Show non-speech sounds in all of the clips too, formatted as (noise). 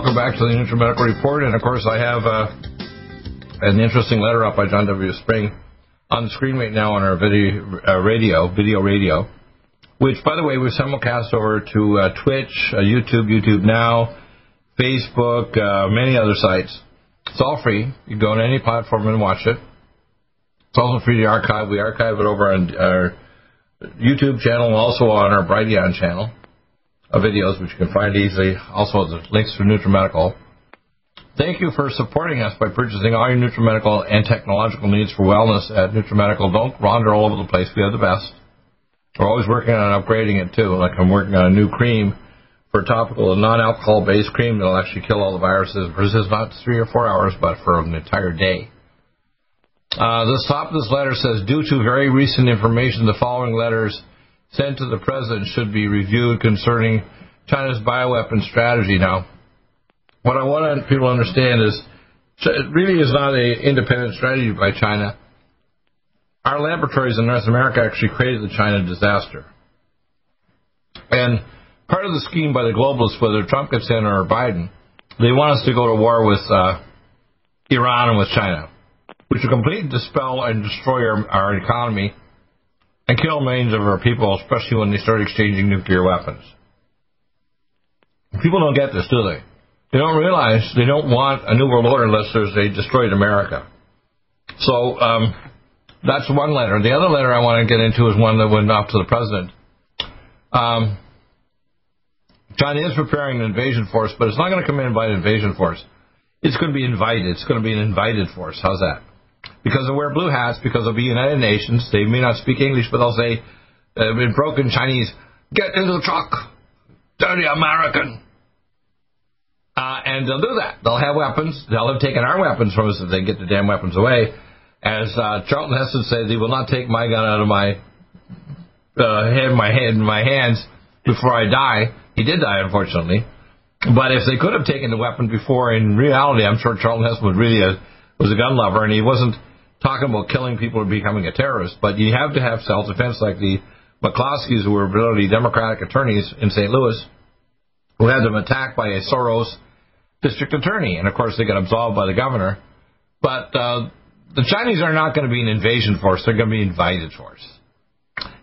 Welcome back to the NutriMedical Report. And of course, I have uh, an interesting letter up by John W. Spring on the screen right now on our video uh, radio, video radio, which, by the way, we simulcast over to uh, Twitch, uh, YouTube, YouTube Now, Facebook, uh, many other sites. It's all free. You can go on any platform and watch it. It's also free to archive. We archive it over on our YouTube channel and also on our Brighteon channel videos, which you can find easily. Also, the links to NutriMedical. Thank you for supporting us by purchasing all your NutriMedical and technological needs for wellness at NutriMedical. Don't wander all over the place. We have the best. We're always working on upgrading it too. Like I'm working on a new cream for topical, non-alcohol based cream that'll actually kill all the viruses. Resist not three or four hours, but for an entire day. Uh, the top of this letter says, due to very recent information, the following letters sent to the president should be reviewed concerning China's bioweapon strategy. Now, what I want people to understand is it really is not an independent strategy by China. Our laboratories in North America actually created the China disaster. And part of the scheme by the globalists, whether Trump gets in or Biden, they want us to go to war with uh, Iran and with China, which will completely dispel and destroy our, our economy and kill millions of our people, especially when they start exchanging nuclear weapons. People don't get this, do they? They don't realize they don't want a new world order unless a destroyed America. So um, that's one letter. The other letter I want to get into is one that went off to the president. Um, China is preparing an invasion force, but it's not going to come in by an invasion force. It's going to be invited. It's going to be an invited force. How's that? Because they'll wear blue hats, because they'll be United Nations. They may not speak English, but they'll say uh, in broken Chinese, "Get into the truck, dirty American." Uh, and they'll do that. They'll have weapons. They'll have taken our weapons from us if they get the damn weapons away. As uh, Charlton Heston says, he will not take my gun out of my uh, head, my head, my hands before I die. He did die, unfortunately. But if they could have taken the weapon before, in reality, I'm sure Charlton Heston was really a was a gun lover, and he wasn't talking about killing people or becoming a terrorist. But you have to have self-defense, like the McCloskeys, who were really Democratic attorneys in St. Louis, who had them attacked by a Soros district attorney, and of course they got absolved by the governor. But uh, the Chinese are not going to be an invasion force; they're going to be an invited force.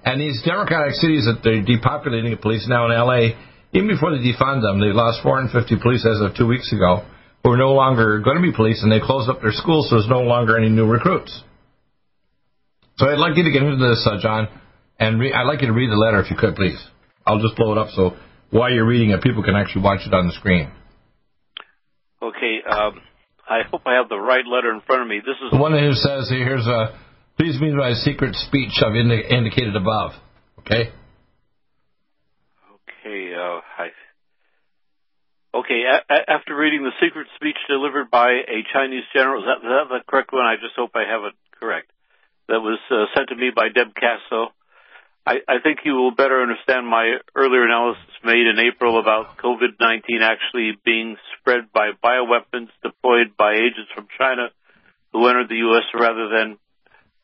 And these democratic cities that they're depopulating the police now in L.A. Even before they defund them, they lost 450 police as of two weeks ago, who are no longer going to be police, and they closed up their schools, so there's no longer any new recruits. So I'd like you to get into this, uh, John, and re- I'd like you to read the letter if you could, please. I'll just blow it up so while you're reading it, people can actually watch it on the screen. Okay, um, I hope I have the right letter in front of me. This is The one who says, here's a, please meet my secret speech I've indi- indicated above. Okay? okay. Uh, I, okay, a- a- after reading the secret speech delivered by a Chinese general, is that, is that the correct one? I just hope I have it correct. That was uh, sent to me by Deb Casso. I, I think you will better understand my earlier analysis made in April about COVID-19 actually being spread by bioweapons deployed by agents from China who entered the U.S. rather than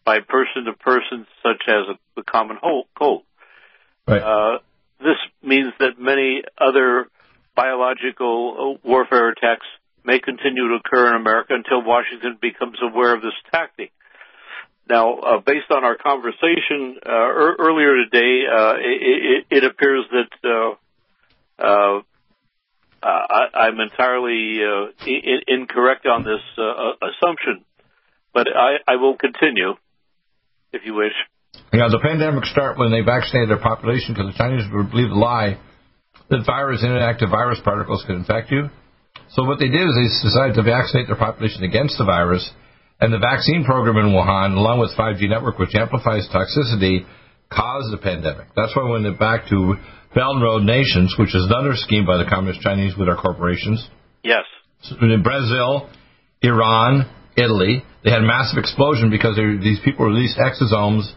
by person to person, such as the common cold. Right. Uh, this means that many other biological warfare attacks may continue to occur in America until Washington becomes aware of this tactic. Now, uh, based on our conversation uh, er- earlier today, uh, it, it, appears that uh, uh, I, am entirely uh, in, incorrect on this assumption, but I, I, will continue if you wish. Yeah, the pandemic start when they vaccinated their population because the Chinese believed the lie that virus, inactive virus particles could infect you. So what they did is they decided to vaccinate their population against the virus and the vaccine program in Wuhan, along with 5G network, which amplifies toxicity, caused the pandemic. That's why when they're back to Belt and Road Nations, which is another scheme by the Communist Chinese with our corporations. Yes. So in Brazil, Iran, Italy, they had a massive explosion because these people released exosomes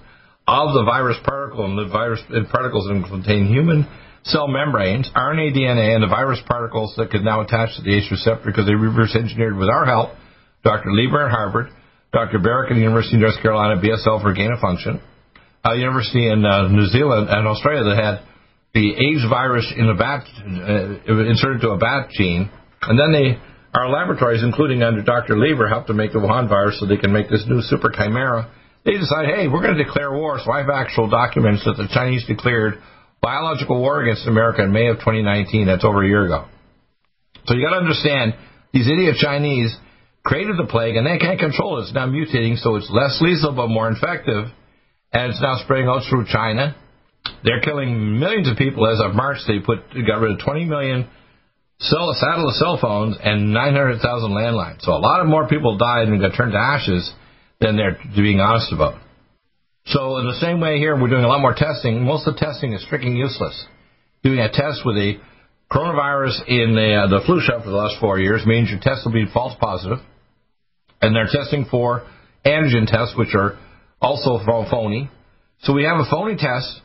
of the virus particle, and the virus particles contain human cell membranes, RNA, DNA, and the virus particles that could now attach to the ACE receptor because they reverse engineered with our help. Dr. Lieber at Harvard, Dr. Baric at the University of North Carolina, BSL for gain of function, uh, University in uh, New Zealand and Australia that had the AIDS virus in a bat uh, inserted to a bat gene, and then they our laboratories, including under Dr. Lieber, helped to make the Wuhan virus so they can make this new super chimera. They decide, hey, we're going to declare war. So I have actual documents that the Chinese declared biological war against America in May of 2019. That's over a year ago. So you got to understand, these idiot Chinese created the plague and they can't control it. It's now mutating, so it's less lethal but more infective, and it's now spreading out through China. They're killing millions of people. As of March, they put got rid of 20 million cell, satellite cell phones and 900,000 landlines. So a lot of more people died and got turned to ashes than they're being honest about. So in the same way here, we're doing a lot more testing. Most of the testing is freaking useless. Doing a test with the coronavirus in the, uh, the flu shot for the last four years means your test will be false positive. And they're testing for antigen tests, which are also phony. So we have a phony test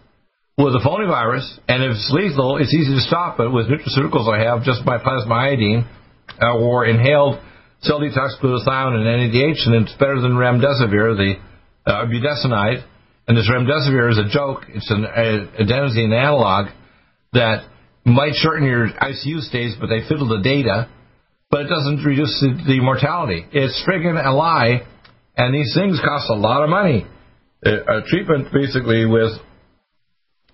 with a phony virus, and if it's lethal, it's easy to stop it with nutraceuticals I have just by plasma iodine uh, or inhaled cell detox glutathione and NADH, and it's better than remdesivir, the uh, budesonide. And this remdesivir is a joke. It's an a, adenosine analog that might shorten your ICU stays, but they fiddle the data, but it doesn't reduce the, the mortality. It's friggin' a lie, and these things cost a lot of money. Uh, a treatment basically with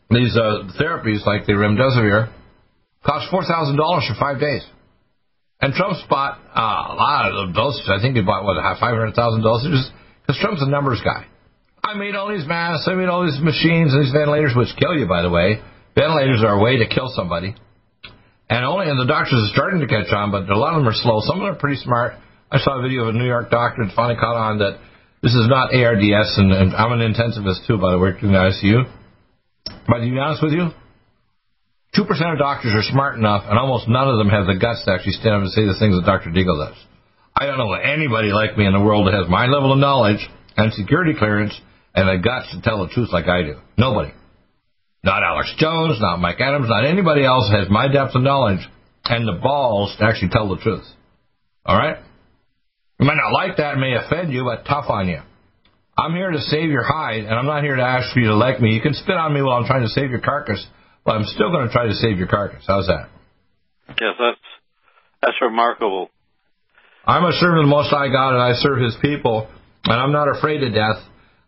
these uh, therapies like the remdesivir costs four thousand dollars for five days. And Trump's bought uh, a lot of doses. I think he bought what five hundred thousand doses because Trump's a numbers guy. I made all these masks. I made all these machines and these ventilators, which kill you, by the way. Ventilators are a way to kill somebody. And only and the doctors are starting to catch on, but a lot of them are slow. Some of them are pretty smart. I saw a video of a New York doctor that finally caught on that this is not ARDS, and, and I'm an intensivist too, by the way, in the ICU. But to be honest with you, 2% of doctors are smart enough, and almost none of them have the guts to actually stand up and say the things that Dr. Deagle does. I don't know anybody like me in the world that has my level of knowledge and security clearance and the guts to tell the truth like I do. Nobody. Not Alex Jones, not Mike Adams, not anybody else has my depth of knowledge and the balls to actually tell the truth. All right? You might not like that, may offend you, but tough on you. I'm here to save your hide, and I'm not here to ask for you to like me. You can spit on me while I'm trying to save your carcass, but I'm still going to try to save your carcass. How's that? Yes, that's that's remarkable. I'm a servant of the Most High God, and I serve His people, and I'm not afraid of death.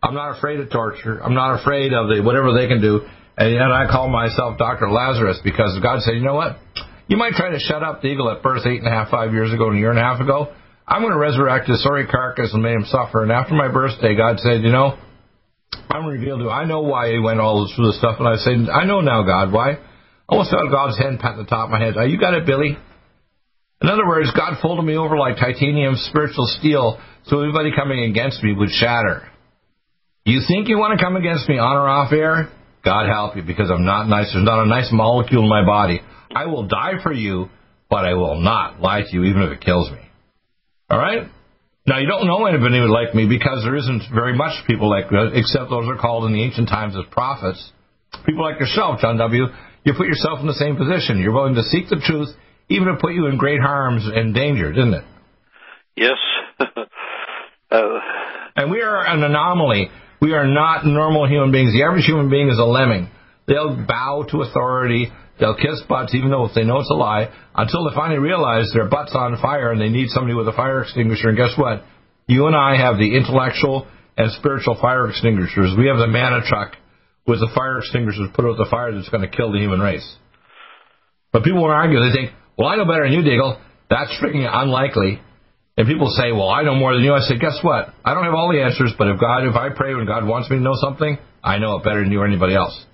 I'm not afraid of torture. I'm not afraid of the whatever they can do. And yet I call myself Dr. Lazarus because God said, you know what? You might try to shut up Deagle at birth eight and a half, five years ago, and a year and a half ago. I'm going to resurrect his sorry carcass and make him suffer. And after my birthday, God said, you know, I'm revealed to. I know why he went all through this stuff. And I said, I know now, God, why? I almost felt God's hand pat the top of my head. Oh, you got it, Billy. In other words, God folded me over like titanium spiritual steel so anybody coming against me would shatter. You think you want to come against me on or off air? God help you because I'm not nice. There's not a nice molecule in my body. I will die for you, but I will not lie to you even if it kills me. All right? Now, you don't know anybody like me because there isn't very much people like me, except those are called in the ancient times as prophets. People like yourself, John W., you put yourself in the same position. You're willing to seek the truth, even to put you in great harms and danger, didn't it? Yes. (laughs) uh, and we are an anomaly. We are not normal human beings. The average human being is a lemming. They'll bow to authority. They'll kiss butts even though if they know it's a lie until they finally realize their butt's on fire and they need somebody with a fire extinguisher. And guess what? You and I have the intellectual and spiritual fire extinguishers. We have the mana truck with the fire extinguishers put out the fire that's going to kill the human race. But people won't argue. They think, well, I know better than you, Deagle. That's freaking unlikely. And people say, well, I know more than you. I say, guess what? I don't have all the answers, but if God, if I pray when God wants me to know something, I know it better than you or anybody else.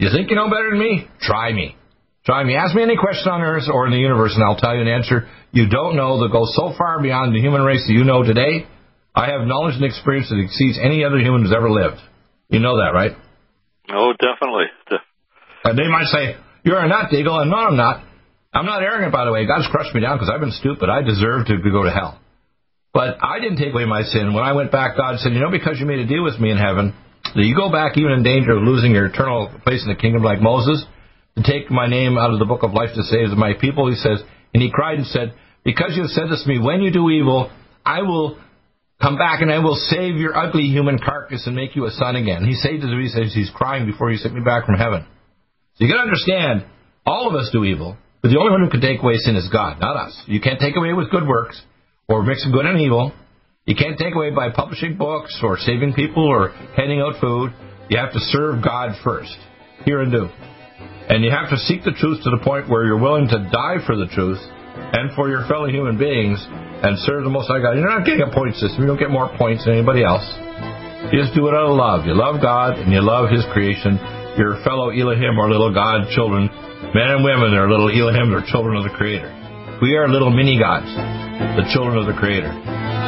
You think you know better than me? Try me. Try me. Ask me any question on earth or in the universe, and I'll tell you an answer you don't know that goes so far beyond the human race that you know today. I have knowledge and experience that exceeds any other human who's ever lived. You know that, right? Oh, definitely. And they might say, You're a nut, Deagle, and no, I'm not. I'm not arrogant, by the way. God's crushed me down because I've been stupid. I deserve to go to hell. But I didn't take away my sin. When I went back, God said, You know, because you made a deal with me in heaven, that you go back even in danger of losing your eternal place in the kingdom like Moses, to take my name out of the book of life to save my people, he says, and he cried and said, Because you have said this to me, when you do evil, I will come back and I will save your ugly human carcass and make you a son again. He saved his, he says he's crying before he sent me back from heaven. So you got to understand, all of us do evil, but the only one who can take away sin is God, not us. You can't take away with good works or mix good and evil. You can't take away by publishing books or saving people or handing out food. You have to serve God first. Hear and do. And you have to seek the truth to the point where you're willing to die for the truth and for your fellow human beings and serve the Most High God. You're not getting a point system. You don't get more points than anybody else. You just do it out of love. You love God and you love His creation. Your fellow Elohim or little God children, men and women are little Elohim or children of the Creator. We are little mini gods, the children of the Creator.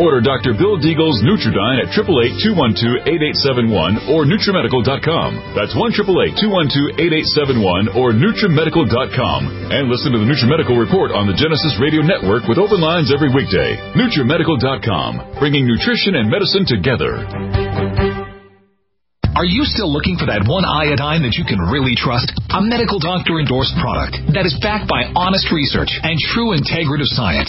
Order Dr. Bill Deagle's Nutriodine at 888-212-8871 or NutriMedical.com. That's 1-888-212-8871 or NutriMedical.com. And listen to the NutriMedical Report on the Genesis Radio Network with open lines every weekday. NutriMedical.com, bringing nutrition and medicine together. Are you still looking for that one iodine that you can really trust? A medical doctor endorsed product that is backed by honest research and true integrative science?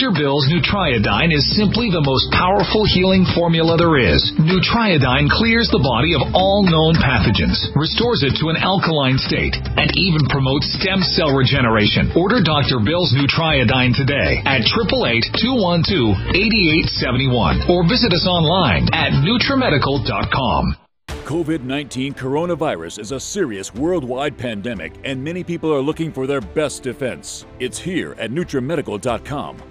Bill's Nutriodine is simply the most powerful healing formula there is. Nutriodine clears the body of all known pathogens, restores it to an alkaline state, and even promotes stem cell regeneration. Order Dr. Bill's Nutriodine today at 888-212-8871 or visit us online at NutriMedical.com. COVID 19 coronavirus is a serious worldwide pandemic, and many people are looking for their best defense. It's here at NutriMedical.com.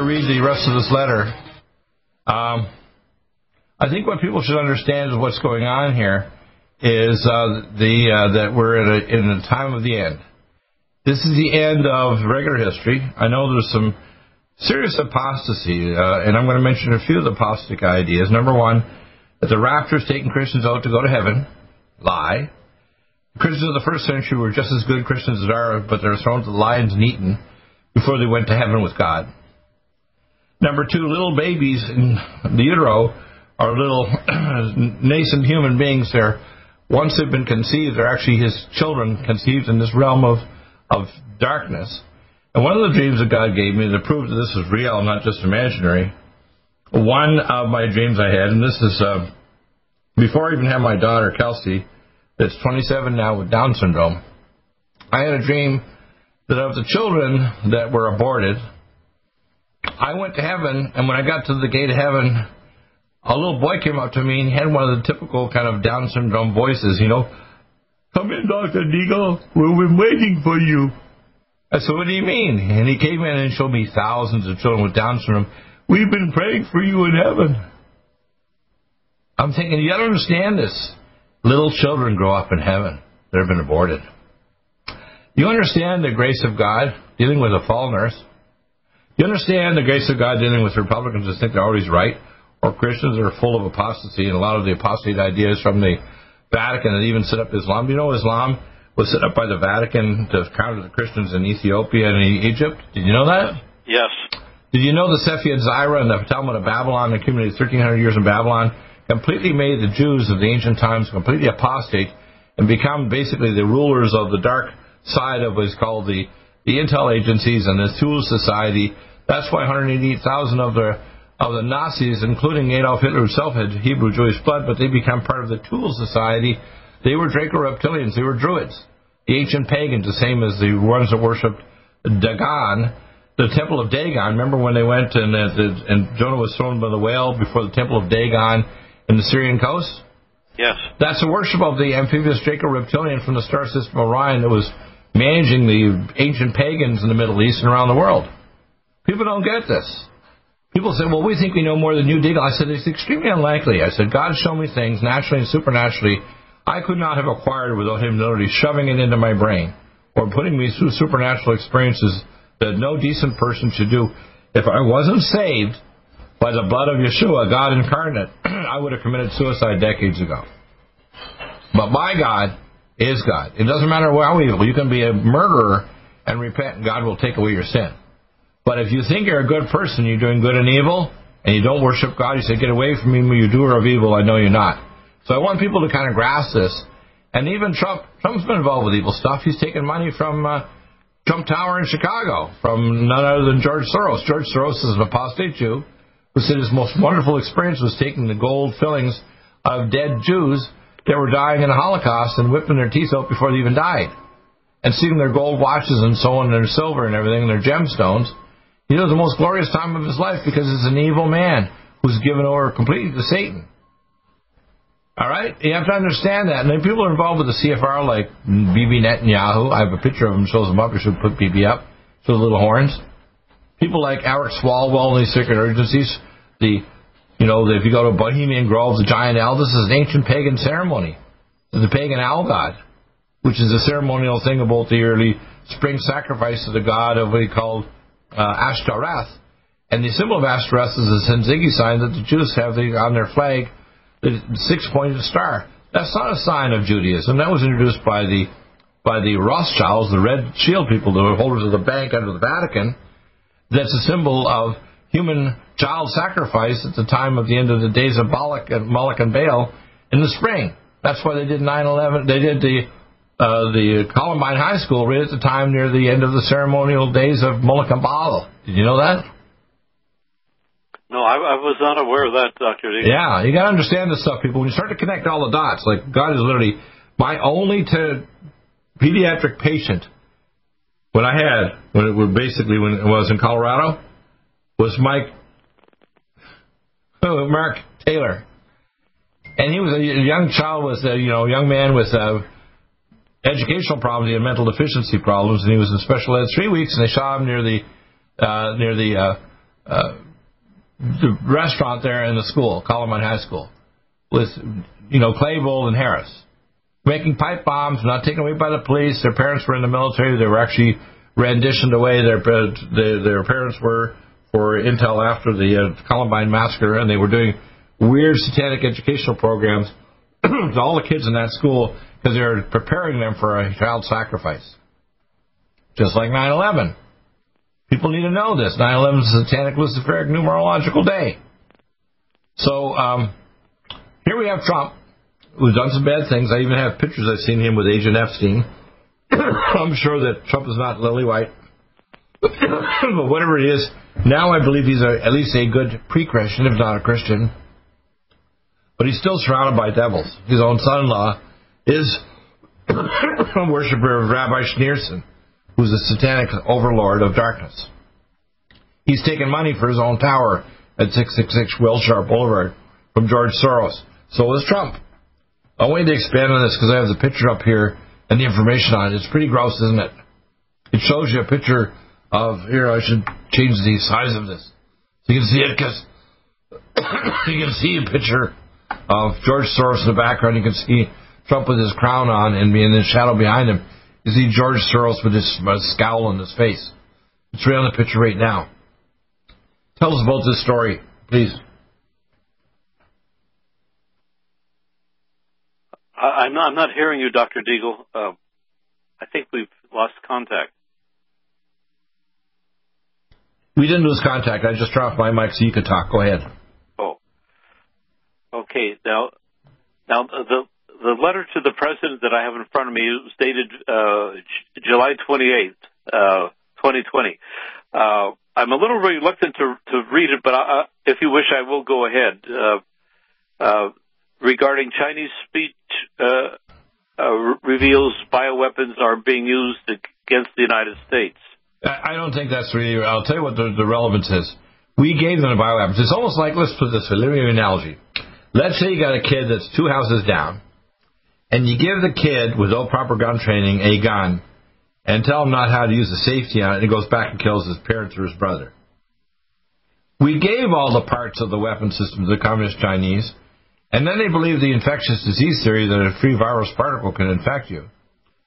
to read the rest of this letter. Um, I think what people should understand is what's going on here is uh, the uh, that we're in a, in a time of the end. This is the end of regular history. I know there's some serious apostasy, uh, and I'm going to mention a few of the apostastic ideas. Number one, that the rapture is taking Christians out to go to heaven. Lie. Christians of the first century were just as good Christians as ours, but they were thrown to the lions and eaten before they went to heaven with God. Number two, little babies in the utero are little (clears throat) nascent human beings. They're once they've been conceived, they're actually his children conceived in this realm of of darkness. And one of the dreams that God gave me that proved that this is real, not just imaginary. One of my dreams I had, and this is uh, before I even had my daughter Kelsey, that's 27 now with Down syndrome. I had a dream that of the children that were aborted, I went to heaven, and when I got to the gate of heaven, a little boy came up to me and he had one of the typical kind of Down syndrome voices, you know. Come in, Dr. Deagle. We've been waiting for you. I said, What do you mean? And he came in and showed me thousands of children with Down syndrome. We've been praying for you in heaven. I'm thinking, you gotta understand this. Little children grow up in heaven. They've been aborted. You understand the grace of God dealing with a fallen earth? You understand the grace of God dealing with Republicans who think they're always right, or Christians that are full of apostasy and a lot of the apostate ideas from the Vatican that even set up Islam. You know Islam was set up by the Vatican to counter the Christians in Ethiopia and Egypt? Did you know that? Yes. Did you know the Sephirot Zaira and the Talmud of Babylon accumulated 1,300 years in Babylon? Completely made the Jews of the ancient times completely apostate and become basically the rulers of the dark side of what's called the, the intel agencies and the Thule Society. That's why 188,000 of the of the Nazis, including Adolf Hitler himself, had Hebrew Jewish blood, but they became part of the Thule Society. They were Draco reptilians. They were Druids, the ancient pagans, the same as the ones that worshipped Dagon, the temple of Dagon. Remember when they went and, uh, and Jonah was thrown by the whale before the temple of Dagon in the Syrian coast? Yes. That's the worship of the amphibious Draco reptilian from the star system Orion that was managing the ancient pagans in the Middle East and around the world. People don't get this. People say, well, we think we know more than you did. I said, it's extremely unlikely. I said, God showed me things naturally and supernaturally I could not have acquired without Him literally shoving it into my brain or putting me through supernatural experiences that no decent person should do. If I wasn't saved by the blood of Yeshua, God incarnate, (clears throat) I would have committed suicide decades ago. But my God is God. It doesn't matter how evil. You can be a murderer and repent, and God will take away your sin. But if you think you're a good person, you're doing good and evil, and you don't worship God, you say, Get away from me, you doer of evil, I know you're not. So I want people to kind of grasp this. And even Trump, Trump's been involved with evil stuff. He's taken money from uh, Trump Tower in Chicago from none other than George Soros. George Soros is an apostate Jew who said his most wonderful experience was taking the gold fillings of dead Jews that were dying in the Holocaust and whipping their teeth out before they even died. And seeing their gold watches and so on, and their silver and everything, and their gemstones. He was the most glorious time of his life because he's an evil man who's given over completely to Satan. All right? You have to understand that. And then people are involved with the CFR like Bibi Netanyahu. I have a picture of him, shows him up. You should put Bibi up. Shows the little horns. People like Eric Swalwell in these secret agencies. The, you know, if you go to Bohemian Grove, the giant owl, this is an ancient pagan ceremony. The pagan owl god, which is a ceremonial thing about the yearly spring sacrifice to the god of what he called uh, Ashtoreth. And the symbol of Ashtoreth is the Tzatziki sign that the Jews have on their flag, the six-pointed star. That's not a sign of Judaism. That was introduced by the by the Rothschilds, the Red Shield people, the holders of the bank under the Vatican. That's a symbol of human child sacrifice at the time of the end of the days of Moloch and, Moloch and Baal in the spring. That's why they did 9/11. They did the uh, the Columbine High School right at the time near the end of the ceremonial days of Baal. Did you know that? No, I, I was not aware of that, Doctor D. Yeah, you got to understand this stuff, people. When you start to connect all the dots, like God is literally my only to pediatric patient when I had when it was basically when it was in Colorado was Mike oh, Mark Taylor, and he was a young child was a you know young man with uh, educational problems. He had mental deficiency problems, and he was in special ed three weeks. And they shot him near the uh, near the uh, uh, the restaurant there in the school, Columbine High School, with you know Klebold and Harris, making pipe bombs, not taken away by the police. Their parents were in the military. They were actually renditioned away. Their their, their parents were for intel after the uh, Columbine massacre, and they were doing weird satanic educational programs (clears throat) to all the kids in that school because they're preparing them for a child sacrifice. Just like 9/11. People need to know this. 9/11 is a satanic luciferic numerological day. So um, here we have Trump, who's done some bad things. I even have pictures I've seen him with Agent Epstein. (coughs) I'm sure that Trump is not lily white. (coughs) but whatever it is, now I believe he's a, at least a good pre-Christian, if not a Christian. But he's still surrounded by devils. His own son-in-law is a (coughs) worshiper of Rabbi Schneerson, who's a satanic overlord of darkness. He's taken money for his own tower at 666 Wilshire Boulevard from George Soros. So is Trump. I want to expand on this because I have the picture up here and the information on it. It's pretty gross, isn't it? It shows you a picture of here. I should change the size of this so you can see it because (coughs) you can see a picture of George Soros in the background. You can see Trump with his crown on, and in the shadow behind him, you see George Soros with his scowl on his face. It's right on the picture right now. Tell us about this story, please. I'm not, I'm not hearing you, Dr. Deagle. Uh, I think we've lost contact. We didn't lose contact. I just dropped my mic so you could talk. Go ahead. Oh. Okay. Now, now the the letter to the president that I have in front of me is dated uh, J- July 28th, uh, 2020. Uh, I'm a little reluctant to to read it, but I, if you wish, I will go ahead. Uh, uh, regarding Chinese speech uh, reveals bioweapons are being used against the United States. I don't think that's really. I'll tell you what the, the relevance is. We gave them the bioweapons. It's almost like let's put this. Let me give you an analogy. Let's say you got a kid that's two houses down, and you give the kid with without proper gun training a gun, and tell him not how to use the safety on it, and he goes back and kills his parents or his brother. We gave all the parts of the weapon system to the communist Chinese, and then they believe the infectious disease theory that a free virus particle can infect you.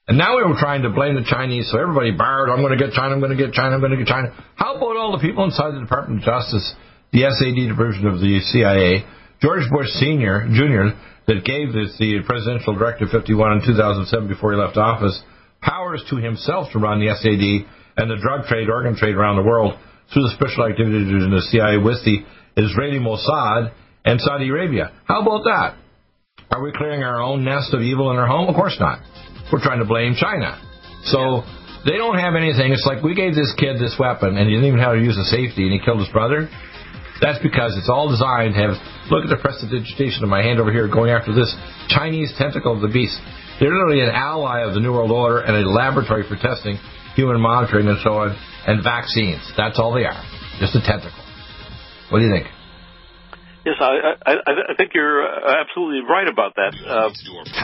And now we were trying to blame the Chinese, so everybody barred, I'm going to get China, I'm going to get China, I'm going to get China. How about all the people inside the Department of Justice, the SAD division of the CIA, George Bush Sr., Jr., that gave this, the Presidential Directive 51 in 2007 before he left office, powers to himself to run the SAD and the drug trade, organ trade around the world through the Special Activity Division of the CIA with the Israeli Mossad and Saudi Arabia. How about that? Are we clearing our own nest of evil in our home? Of course not. We're trying to blame China. So they don't have anything. It's like we gave this kid this weapon and he didn't even know how to use the safety and he killed his brother. That's because it's all designed to have. Look at the prestidigitation of my hand over here going after this Chinese tentacle of the beast. They're literally an ally of the New World Order and a laboratory for testing, human monitoring, and so on, and vaccines. That's all they are. Just a tentacle. What do you think? Yes, I, I, I think you're uh, absolutely right about that. Uh,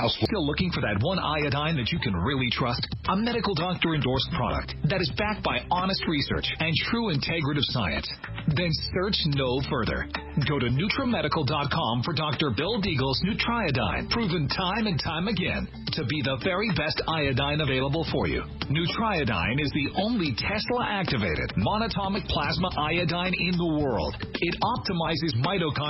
Still looking for that one iodine that you can really trust? A medical doctor endorsed product that is backed by honest research and true integrative science. Then search no further. Go to NutriMedical.com for Dr. Bill Deagle's Nutriodine, proven time and time again to be the very best iodine available for you. Nutriodine is the only Tesla activated monatomic plasma iodine in the world. It optimizes mitochondria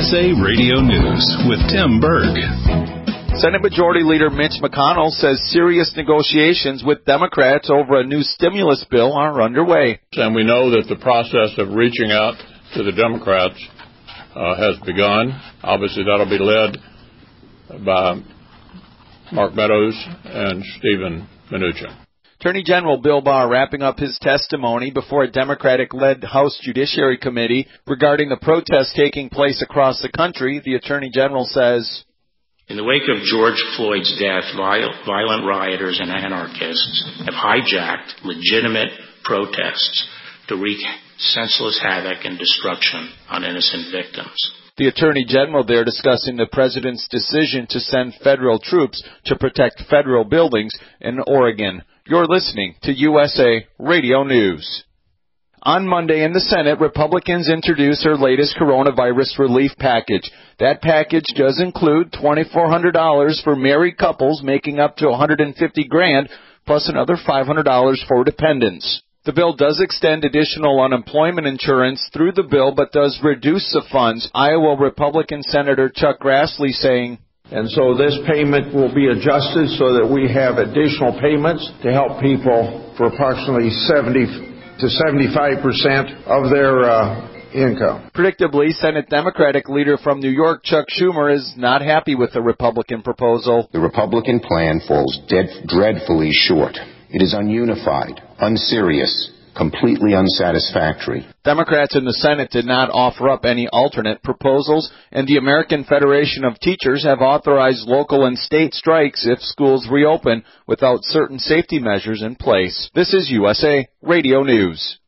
USA Radio News with Tim Berg. Senate Majority Leader Mitch McConnell says serious negotiations with Democrats over a new stimulus bill are underway. And we know that the process of reaching out to the Democrats uh, has begun. Obviously, that'll be led by Mark Meadows and Steven Mnuchin. Attorney General Bill Barr wrapping up his testimony before a Democratic led House Judiciary Committee regarding the protests taking place across the country. The Attorney General says In the wake of George Floyd's death, violent rioters and anarchists have hijacked legitimate protests to wreak senseless havoc and destruction on innocent victims. The Attorney General there discussing the President's decision to send federal troops to protect federal buildings in Oregon. You're listening to USA Radio News. On Monday in the Senate, Republicans introduced their latest coronavirus relief package. That package does include $2,400 for married couples making up to 150 grand, plus another $500 for dependents. The bill does extend additional unemployment insurance through the bill, but does reduce the funds. Iowa Republican Senator Chuck Grassley saying, and so this payment will be adjusted so that we have additional payments to help people for approximately 70 to 75% of their uh, income. Predictably, Senate Democratic leader from New York, Chuck Schumer, is not happy with the Republican proposal. The Republican plan falls dead, dreadfully short. It is ununified, unserious, completely unsatisfactory. Democrats in the Senate did not offer up any alternate proposals, and the American Federation of Teachers have authorized local and state strikes if schools reopen without certain safety measures in place. This is USA Radio News.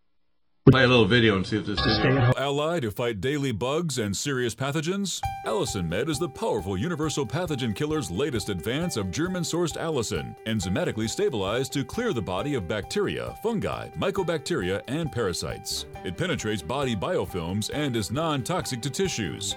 Play a little video and see if this is ally to fight daily bugs and serious pathogens. Allicin Med is the powerful universal pathogen killer's latest advance of German-sourced allicin, enzymatically stabilized to clear the body of bacteria, fungi, mycobacteria, and parasites. It penetrates body biofilms and is non-toxic to tissues.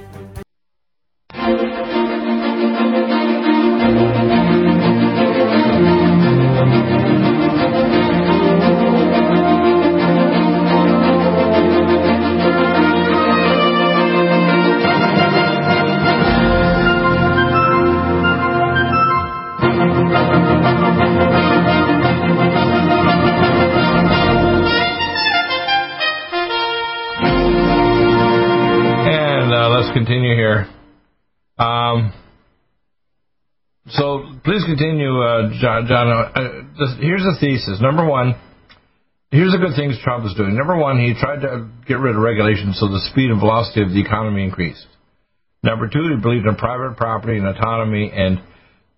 Please continue, uh, John. John uh, this, here's the thesis. Number one, here's the good things Trump is doing. Number one, he tried to get rid of regulations so the speed and velocity of the economy increased. Number two, he believed in private property and autonomy and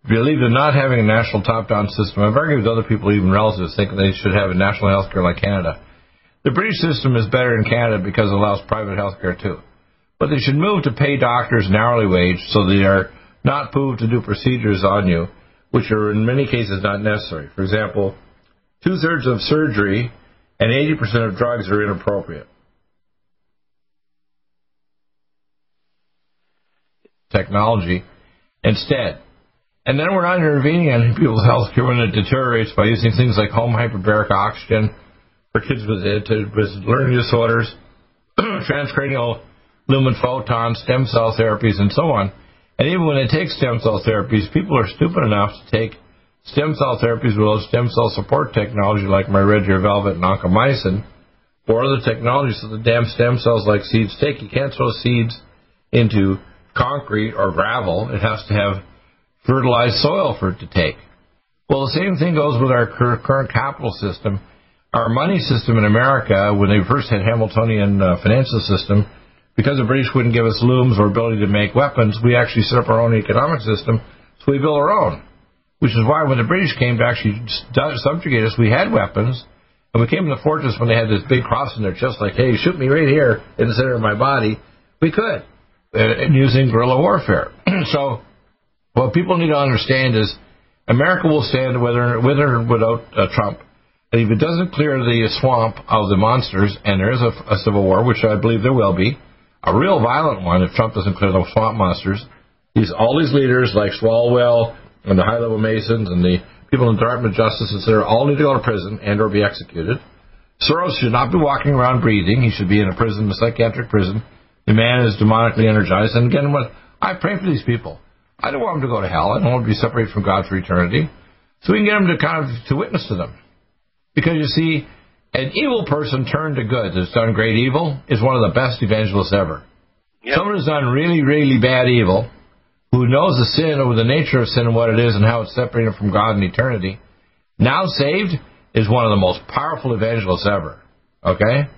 believed in not having a national top-down system. I've argued with other people, even relatives, thinking they should have a national health care like Canada. The British system is better in Canada because it allows private health care too. But they should move to pay doctors an hourly wage so they are not moved to do procedures on you, which are in many cases not necessary. For example, two thirds of surgery and 80% of drugs are inappropriate. Technology instead. And then we're not intervening on people's health care when it deteriorates by using things like home hyperbaric oxygen for kids with, uh, with learning disorders, (clears throat) transcranial lumen photons, stem cell therapies, and so on. And even when they take stem cell therapies, people are stupid enough to take stem cell therapies with stem cell support technology like my red deer velvet and oncomycin, or other technologies that the damn stem cells like seeds take. You can't throw seeds into concrete or gravel. It has to have fertilized soil for it to take. Well, the same thing goes with our current capital system. Our money system in America, when they first had Hamiltonian uh, financial system, because the British wouldn't give us looms or ability to make weapons, we actually set up our own economic system, so we built our own. Which is why when the British came to actually subjugate us, we had weapons, and we came to the fortress when they had this big cross in their chest, like, hey, shoot me right here in the center of my body. We could, uh, using guerrilla warfare. (clears throat) so, what people need to understand is America will stand whether, whether or without uh, Trump. And if it doesn't clear the swamp of the monsters, and there is a, a civil war, which I believe there will be, a real violent one if Trump doesn't clear the swamp monsters. These all these leaders like Swalwell and the high level Masons and the people in Department of Justice, etc., all need to go to prison and or be executed. Soros should not be walking around breathing. He should be in a prison, a psychiatric prison. The man is demonically energized. And again, what I pray for these people. I don't want them to go to hell. I don't want them to be separated from God for eternity. So we can get them to kind of to witness to them. Because you see, an evil person turned to good that's done great evil is one of the best evangelists ever. Yep. Someone who's done really, really bad evil, who knows the sin or the nature of sin and what it is and how it's separated from God in eternity, now saved, is one of the most powerful evangelists ever. Okay?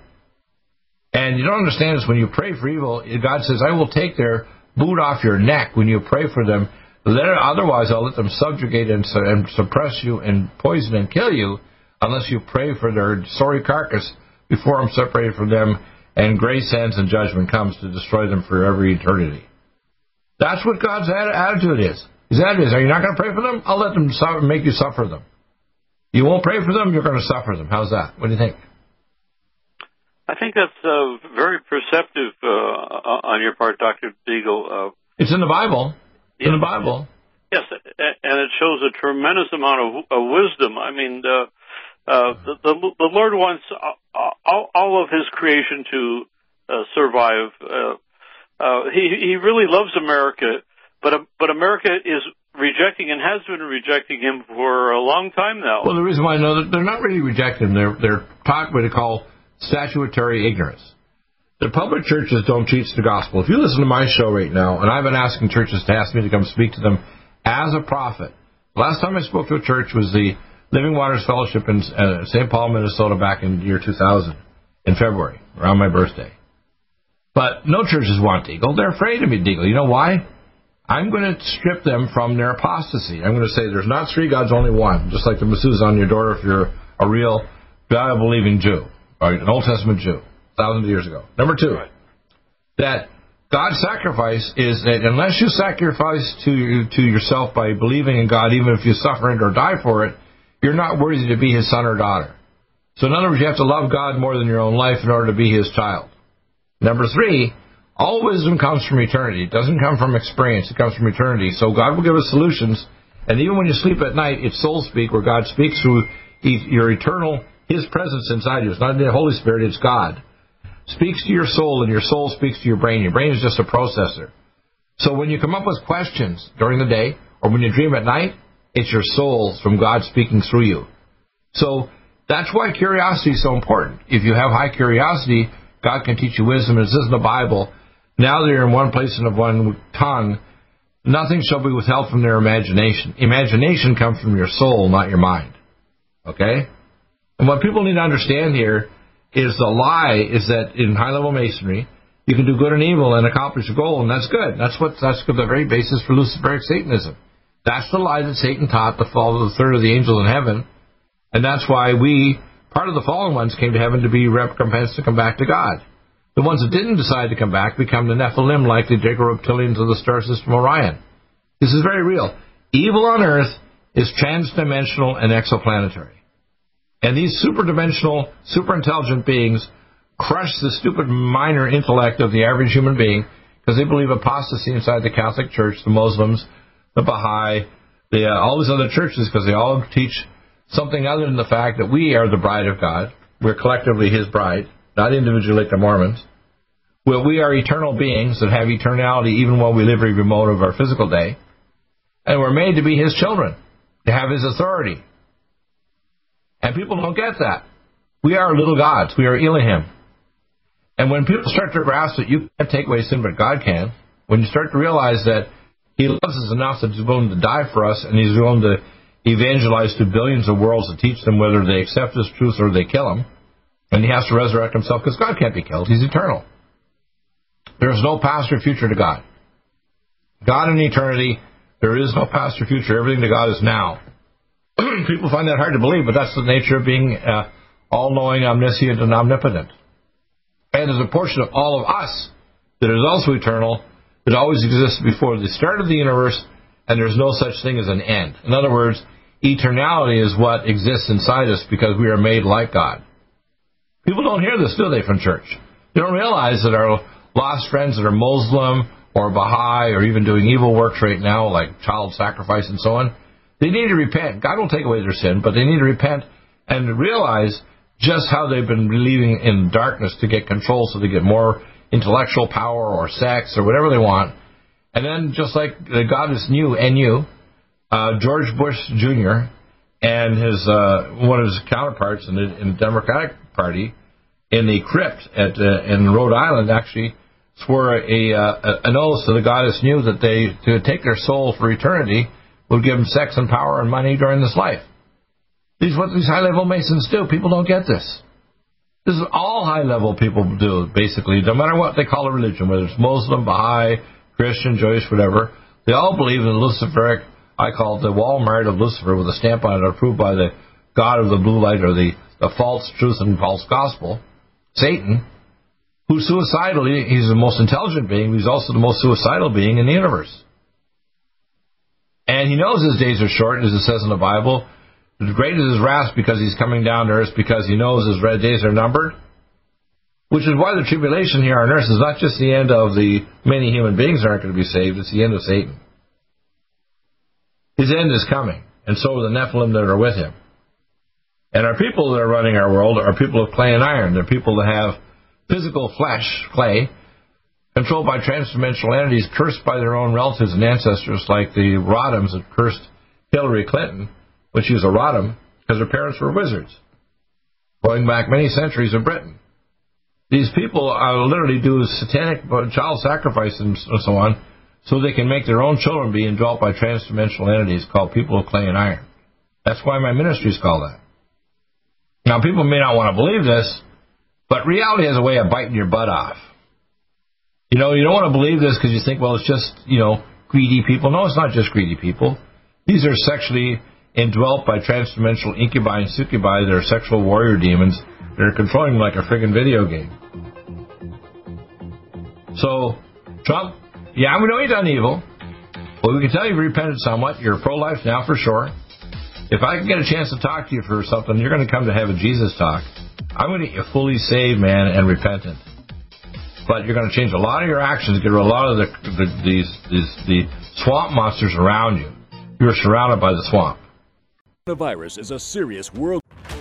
And you don't understand this when you pray for evil, God says, I will take their boot off your neck when you pray for them. Let, Otherwise, I'll let them subjugate and, and suppress you and poison and kill you unless you pray for their sorry carcass before I'm separated from them and grace ends and judgment comes to destroy them for every eternity. That's what God's attitude is. His attitude is, are you not going to pray for them? I'll let them suffer, make you suffer them. You won't pray for them, you're going to suffer them. How's that? What do you think? I think that's uh, very perceptive uh, on your part, Dr. Deagle. Uh, it's in the Bible. It's in the Bible. Yes, and it shows a tremendous amount of, of wisdom. I mean, uh, uh, the, the, Lord wants all, all of His creation to uh, survive. Uh, uh, he He really loves America, but uh, but America is rejecting and has been rejecting Him for a long time now. Well, the reason why I know that they're not really rejecting Him, they're they're taught what they call statutory ignorance. The public churches don't teach the gospel. If you listen to my show right now, and I've been asking churches to ask me to come speak to them as a prophet. Last time I spoke to a church was the Living Waters Fellowship in uh, St. Paul, Minnesota, back in the year 2000, in February, around my birthday. But no churches want Deagle. They're afraid of me, Deagle. You know why? I'm going to strip them from their apostasy. I'm going to say there's not three gods, only one. Just like the mezuzah on your door if you're a real Bible-believing Jew, or an Old Testament Jew, thousands of years ago. Number two, that God's sacrifice is that unless you sacrifice to to yourself by believing in God, even if you suffer it or die for it, you're not worthy to be his son or daughter. So in other words, you have to love God more than your own life in order to be his child. Number three, all wisdom comes from eternity. It doesn't come from experience. It comes from eternity. So God will give us solutions. And even when you sleep at night, it's soul speak, where God speaks through your eternal, His presence inside you. It's not the Holy Spirit, it's God. Speaks to your soul, and your soul speaks to your brain. Your brain is just a processor. So when you come up with questions during the day, or when you dream at night, it's your soul from God speaking through you. So that's why curiosity is so important. If you have high curiosity, God can teach you wisdom. Says in the Bible, now that you're in one place and of one tongue, nothing shall be withheld from their imagination. Imagination comes from your soul, not your mind. Okay? And what people need to understand here is the lie is that in high level masonry, you can do good and evil and accomplish a goal, and that's good. That's what that's the very basis for Luciferic Satanism. That's the lie that Satan taught the fall of the third of the angels in heaven. And that's why we, part of the fallen ones, came to heaven to be recompensed to come back to God. The ones that didn't decide to come back become the Nephilim, like the Jacob reptilians of the star system Orion. This is very real. Evil on earth is transdimensional and exoplanetary. And these superdimensional, superintelligent beings crush the stupid minor intellect of the average human being because they believe apostasy inside the Catholic Church, the Muslims, the Baha'i, the, uh, all these other churches, because they all teach something other than the fact that we are the bride of God. We're collectively His bride, not individually like the Mormons. Well, we are eternal beings that have eternality even while we live every moment of our physical day. And we're made to be His children, to have His authority. And people don't get that. We are little gods. We are Elohim. And when people start to grasp that you can't take away sin, but God can, when you start to realize that he loves us enough that he's willing to die for us, and he's willing to evangelize to billions of worlds to teach them whether they accept his truth or they kill him. And he has to resurrect himself because God can't be killed. He's eternal. There is no past or future to God. God in eternity, there is no past or future. Everything to God is now. (clears throat) People find that hard to believe, but that's the nature of being uh, all knowing, omniscient, and omnipotent. And there's a portion of all of us that is also eternal that always existed before the start of the universe, and there's no such thing as an end. In other words, eternality is what exists inside us because we are made like God. People don't hear this, do they, from church? They don't realize that our lost friends that are Muslim or Baha'i or even doing evil works right now, like child sacrifice and so on, they need to repent. God will take away their sin, but they need to repent and realize just how they've been believing in darkness to get control so they get more intellectual power or sex or whatever they want. And then, just like the goddess knew, NU, uh, George Bush Jr. and his uh, one of his counterparts in the, in the Democratic Party in the crypt at uh, in Rhode Island actually swore a, uh, an oath to the goddess knew that they to take their soul for eternity would give them sex and power and money during this life. These what these high level masons do. People don't get this. This is all high level people do, basically, no matter what they call a religion, whether it's Muslim, Baha'i, Christian, Jewish, whatever. They all believe in Luciferic, I call it the Walmart of Lucifer with a stamp on it approved by the God of the blue light or the, the false truth and false gospel, Satan, who's suicidally, he's the most intelligent being, he's also the most suicidal being in the universe. And he knows his days are short, as it says in the Bible. The great is his wrath because he's coming down to earth because he knows his red days are numbered. Which is why the tribulation here on earth is not just the end of the many human beings aren't going to be saved, it's the end of Satan. His end is coming, and so are the Nephilim that are with him. And our people that are running our world are people of clay and iron. They're people that have physical flesh, clay, controlled by transdimensional entities cursed by their own relatives and ancestors, like the Rodhams that cursed Hillary Clinton when she was a Rodham because her parents were wizards, going back many centuries in Britain. These people are literally do satanic uh, child sacrifice and so on so they can make their own children be indwelt by transdimensional entities called people of clay and iron. That's why my ministry is called that. Now, people may not want to believe this, but reality has a way of biting your butt off. You know, you don't want to believe this because you think, well, it's just, you know, greedy people. No, it's not just greedy people. These are sexually indwelt by transdimensional incubi and succubi that are sexual warrior demons that are controlling like a friggin' video game. So, Trump, yeah, we know you've done evil, but we can tell you've repented somewhat. You're pro-life now for sure. If I can get a chance to talk to you for something, you're going to come to have a Jesus talk. I'm going to get you fully saved, man, and repentant. But you're going to change a lot of your actions, get rid of a lot of the, the these, these the swamp monsters around you. You're surrounded by the swamp. Coronavirus is a serious world.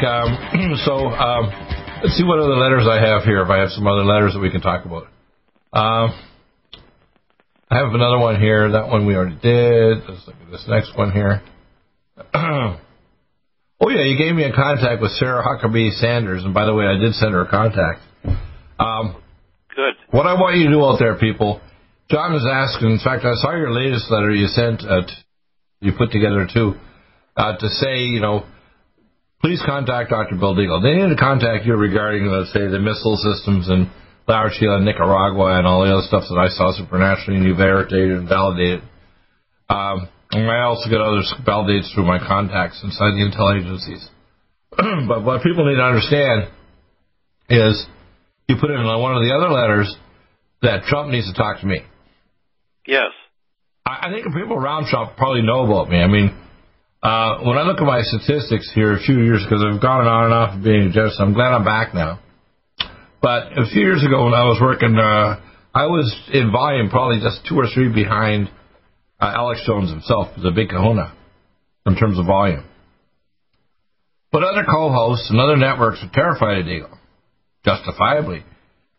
Back. Um, (clears throat) so um, let's see what other letters I have here. If I have some other letters that we can talk about. Um, I have another one here. That one we already did. Let's look at this next one here. (clears throat) oh yeah, you gave me a contact with Sarah Huckabee Sanders, and by the way, I did send her a contact. Um, Good. what I want you to do out there, people. John is asking. In fact, I saw your latest letter you sent. Uh, you put together too, uh, to say you know please contact Dr. Bill Deagle. They need to contact you regarding, let's say, the missile systems in La Orchila and Nicaragua and all the other stuff that I saw supernaturally and you validated and validated. Um, and I also get other validates through my contacts inside the intel agencies. (clears throat) but what people need to understand is you put in one of the other letters that Trump needs to talk to me. Yes. I I think people around Trump probably know about me. I mean, uh, when I look at my statistics here a few years, because I've gone on and off of being a judge, so I'm glad I'm back now. But a few years ago when I was working, uh, I was in volume probably just two or three behind uh, Alex Jones himself, the big kahuna, in terms of volume. But other co-hosts and other networks are terrified of Deagle, justifiably.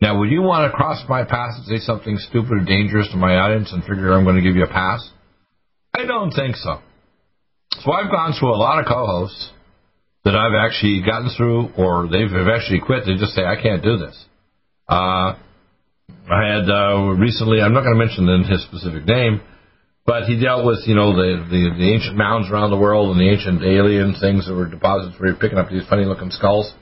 Now, would you want to cross my path and say something stupid or dangerous to my audience and figure I'm going to give you a pass? I don't think so. So I've gone through a lot of co-hosts that I've actually gotten through, or they've actually quit. They just say, "I can't do this." Uh, I had uh, recently. I'm not going to mention his specific name, but he dealt with you know the, the the ancient mounds around the world and the ancient alien things that were deposits where you're picking up these funny looking skulls.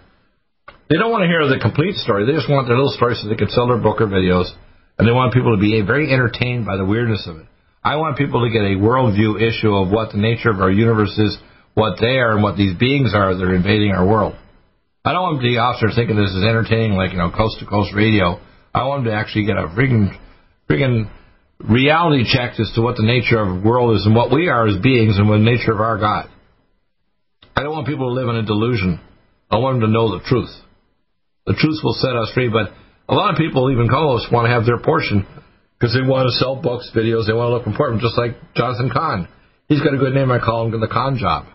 They don't want to hear the complete story. They just want their little story so they can sell their book or videos, and they want people to be very entertained by the weirdness of it. I want people to get a worldview issue of what the nature of our universe is, what they are, and what these beings are that are invading our world. I don't want the officer thinking this is entertaining, like you know, coast to coast radio. I want them to actually get a friggin' friggin' reality check as to what the nature of the world is and what we are as beings and what the nature of our God. I don't want people to live in a delusion. I want them to know the truth. The truth will set us free, but a lot of people, even co-hosts, want to have their portion because they want to sell books, videos, they want to look important, just like Jonathan Cahn. He's got a good name. I call him the Kahn job.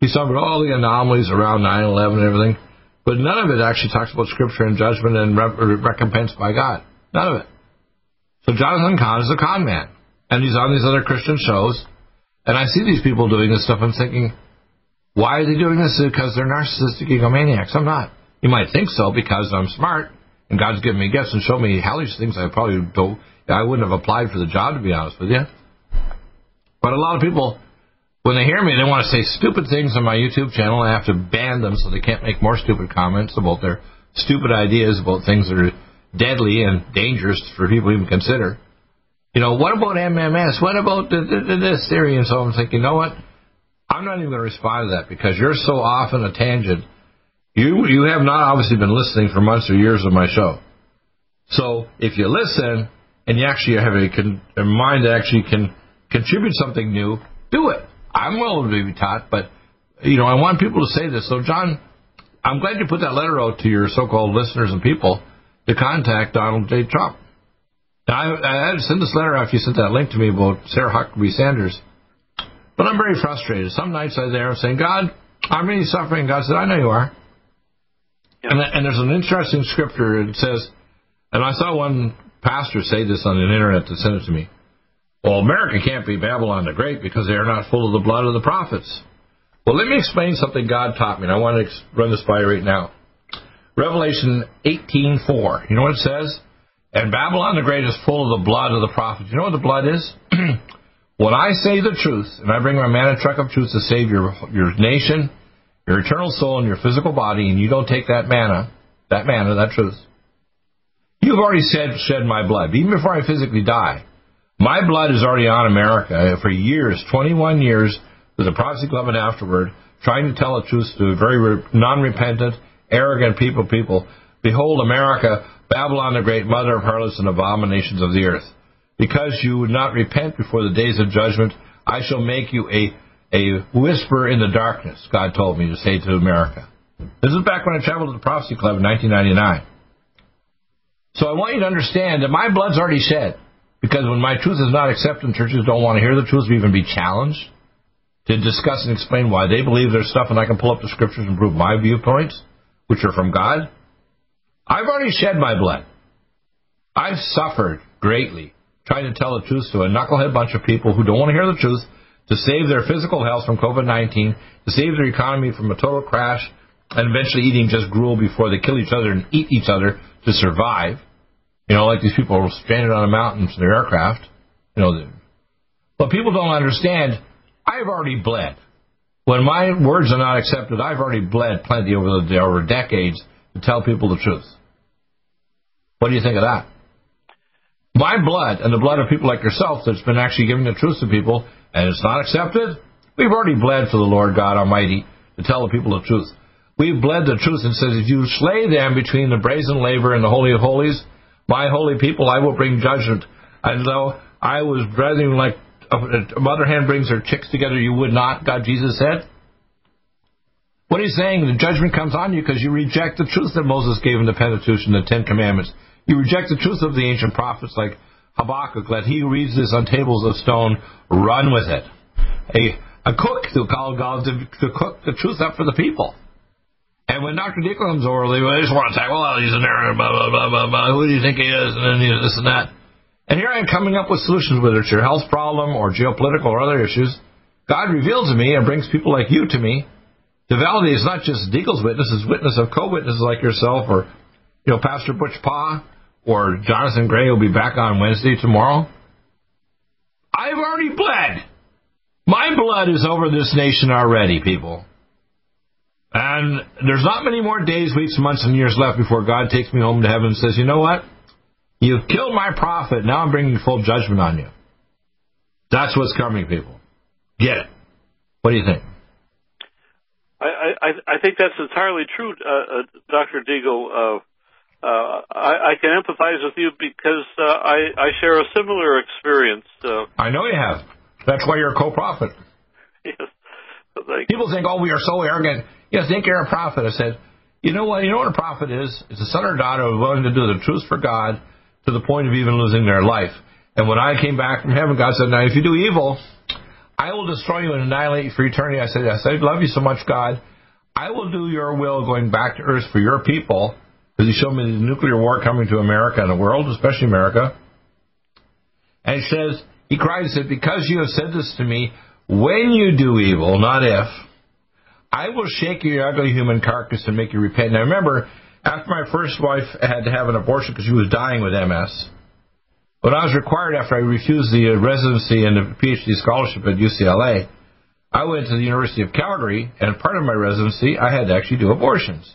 He's talking about all the anomalies around 9/11 and everything, but none of it actually talks about scripture and judgment and re- recompense by God. None of it. So Jonathan Cahn is a con man, and he's on these other Christian shows, and I see these people doing this stuff. I'm thinking, why are they doing this? Because they're narcissistic egomaniacs. I'm not. You might think so because I'm smart and God's given me gifts and showed me hellish things I probably don't. I wouldn't have applied for the job to be honest with you. But a lot of people, when they hear me, they want to say stupid things on my YouTube channel. I have to ban them so they can't make more stupid comments about their stupid ideas about things that are deadly and dangerous for people to even consider. You know, what about MMS? What about th- th- th- this theory? And so I'm thinking, you know what? I'm not even going to respond to that because you're so off on a tangent. You you have not obviously been listening for months or years of my show. So if you listen and you actually have a, con- a mind that actually can contribute something new, do it. I'm willing to be taught, but you know I want people to say this. So John, I'm glad you put that letter out to your so-called listeners and people to contact Donald J. Trump. Now, I, I had to send this letter after you sent that link to me about Sarah Huckabee Sanders. But I'm very frustrated. Some nights I'm there saying, God, I'm really suffering. God said, I know you are. And, and there's an interesting scripture. It says, and I saw one pastor say this on the internet that sent it to me. Well, America can't be Babylon the Great because they are not full of the blood of the prophets. Well, let me explain something God taught me, and I want to run this by you right now. Revelation 18:4. You know what it says? And Babylon the Great is full of the blood of the prophets. You know what the blood is? (clears throat) when I say the truth, and I bring my manna truck of truth to save your your nation, your eternal soul, and your physical body, and you don't take that manna, that manna, that truth, you've already said, shed my blood. Even before I physically die, my blood is already on America uh, for years, 21 years, with the Prophecy Club and afterward, trying to tell the truth to very non-repentant, arrogant people, people. Behold, America, Babylon the great mother of harlots and abominations of the earth. Because you would not repent before the days of judgment, I shall make you a, a whisper in the darkness, God told me to say to America. This is back when I traveled to the Prophecy Club in 1999. So I want you to understand that my blood's already shed. Because when my truth is not accepted, churches don't want to hear the truth or even be challenged to discuss and explain why they believe their stuff, and I can pull up the scriptures and prove my viewpoints, which are from God. I've already shed my blood. I've suffered greatly trying to tell the truth to a knucklehead bunch of people who don't want to hear the truth, to save their physical health from COVID 19, to save their economy from a total crash, and eventually eating just gruel before they kill each other and eat each other to survive. You know, like these people are stranded on a mountain in their aircraft. You know, but people don't understand. I've already bled. When my words are not accepted, I've already bled plenty over the over decades to tell people the truth. What do you think of that? My blood and the blood of people like yourself that's been actually giving the truth to people, and it's not accepted. We've already bled for the Lord God Almighty to tell the people the truth. We've bled the truth and says, if you slay them between the brazen laver and the holy of holies, my holy people, I will bring judgment. And though I was brethren like a mother hen brings her chicks together, you would not, God Jesus said. What he's saying, the judgment comes on you because you reject the truth that Moses gave in the Pentateuch and the Ten Commandments. You reject the truth of the ancient prophets like Habakkuk. Let he who reads this on tables of stone run with it. A, a cook to call God to, to cook the truth up for the people. And when Dr. Deagle comes over, they just want to say, well, he's an error, blah, blah, blah, blah, blah. Who do you think he is? And then this and that. And here I am coming up with solutions, whether it's your health problem or geopolitical or other issues. God reveals to me and brings people like you to me to validate it's not just Deagle's witness, it's witness of co-witnesses like yourself or, you know, Pastor Butch Paugh or Jonathan Gray will be back on Wednesday tomorrow. I've already bled. My blood is over this nation already, people. And there's not many more days, weeks, months, and years left before God takes me home to heaven and says, you know what? You've killed my prophet. Now I'm bringing full judgment on you. That's what's coming, people. Get it. What do you think? I, I, I think that's entirely true, uh, uh, Dr. Deagle. Uh, uh, I, I can empathize with you because uh, I, I share a similar experience. Uh, I know you have. That's why you're a co-prophet. (laughs) yes. People think, oh, we are so arrogant. Yes, think you're prophet. I said, you know what? You know what a prophet is? It's a son or daughter who's willing to do the truth for God to the point of even losing their life. And when I came back from heaven, God said, now if you do evil, I will destroy you and annihilate you for eternity. I said, yes, I love you so much, God. I will do your will going back to earth for your people. Because he showed me the nuclear war coming to America and the world, especially America. And he says, he cried and said, because you have said this to me, when you do evil, not if, I will shake your ugly human carcass and make you repent. Now remember, after my first wife had to have an abortion because she was dying with MS, when I was required after I refused the residency and the PhD scholarship at UCLA, I went to the University of Calgary, and part of my residency, I had to actually do abortions.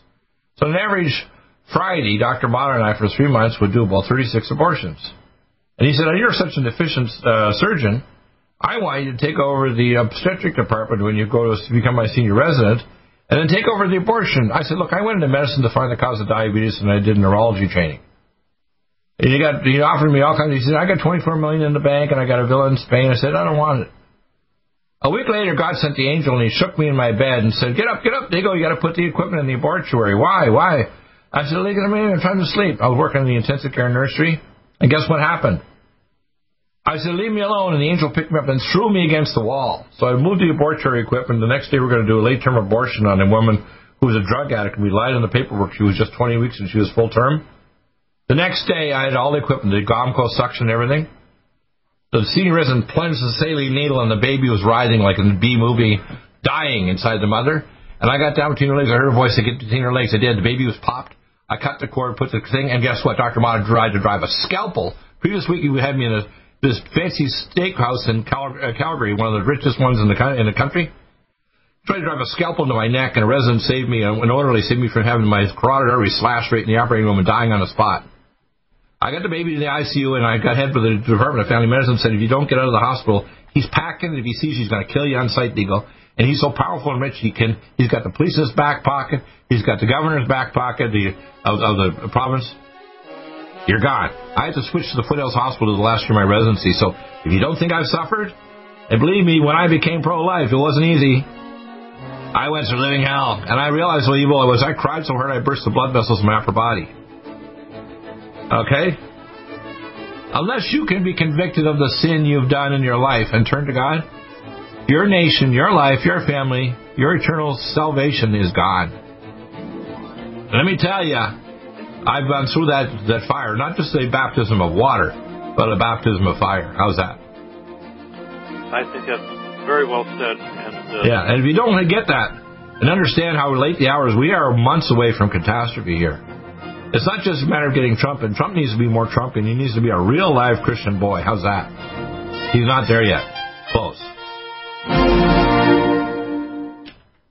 So on average, Friday, Dr. Motter and I, for three months, would do about 36 abortions. And he said, oh, you're such an efficient uh, surgeon. I want you to take over the obstetric department when you go to become my senior resident, and then take over the abortion. I said, look, I went into medicine to find the cause of diabetes, and I did neurology training. And he got he offered me all kinds. Of, he said, I got 24 million in the bank, and I got a villa in Spain. I said, I don't want it. A week later, God sent the angel, and he shook me in my bed and said, Get up, get up, Diggle. You got to put the equipment in the abortuary. Why? Why? I said, Look at me. I'm trying to sleep. I was working in the intensive care nursery, and guess what happened? I said, leave me alone. And the angel picked me up and threw me against the wall. So I moved the abortory equipment. The next day, we are going to do a late term abortion on a woman who was a drug addict. We lied in the paperwork. She was just 20 weeks and she was full term. The next day, I had all the equipment, the Gomco suction and everything. The senior resident plunged the saline needle and the baby was writhing like in the B movie, dying inside the mother. And I got down between her legs. I heard her voice. I get between her legs. I did. The baby was popped. I cut the cord, put the thing, and guess what? Dr. Mata tried to drive a scalpel. Previous week, he had me in a this fancy steakhouse in Cal- uh, Calgary, one of the richest ones in the in the country. Tried to drive a scalpel into my neck, and a resident saved me. An orderly saved me from having my carotid artery slashed right in the operating room and dying on the spot. I got the baby to the ICU, and I got head for the Department of Family Medicine. Said if you don't get out of the hospital, he's packing. And if he sees you, he's going to kill you on sight, Deagle. And he's so powerful and rich, he can. He's got the police's back pocket. He's got the governor's back pocket, the of, of the province. You're gone. I had to switch to the Foothills Hospital the last year of my residency. So if you don't think I've suffered, and believe me, when I became pro-life, it wasn't easy. I went through living hell, and I realized how evil I was. I cried so hard I burst the blood vessels in my upper body. Okay? Unless you can be convicted of the sin you've done in your life and turn to God, your nation, your life, your family, your eternal salvation is gone. Let me tell you, I've gone through that, that fire, not just a baptism of water, but a baptism of fire. How's that? I think that's very well said. And, uh, yeah, and if you don't get that and understand how late the hours, we are months away from catastrophe here. It's not just a matter of getting Trump, and Trump needs to be more Trump, and he needs to be a real live Christian boy. How's that? He's not there yet. Close.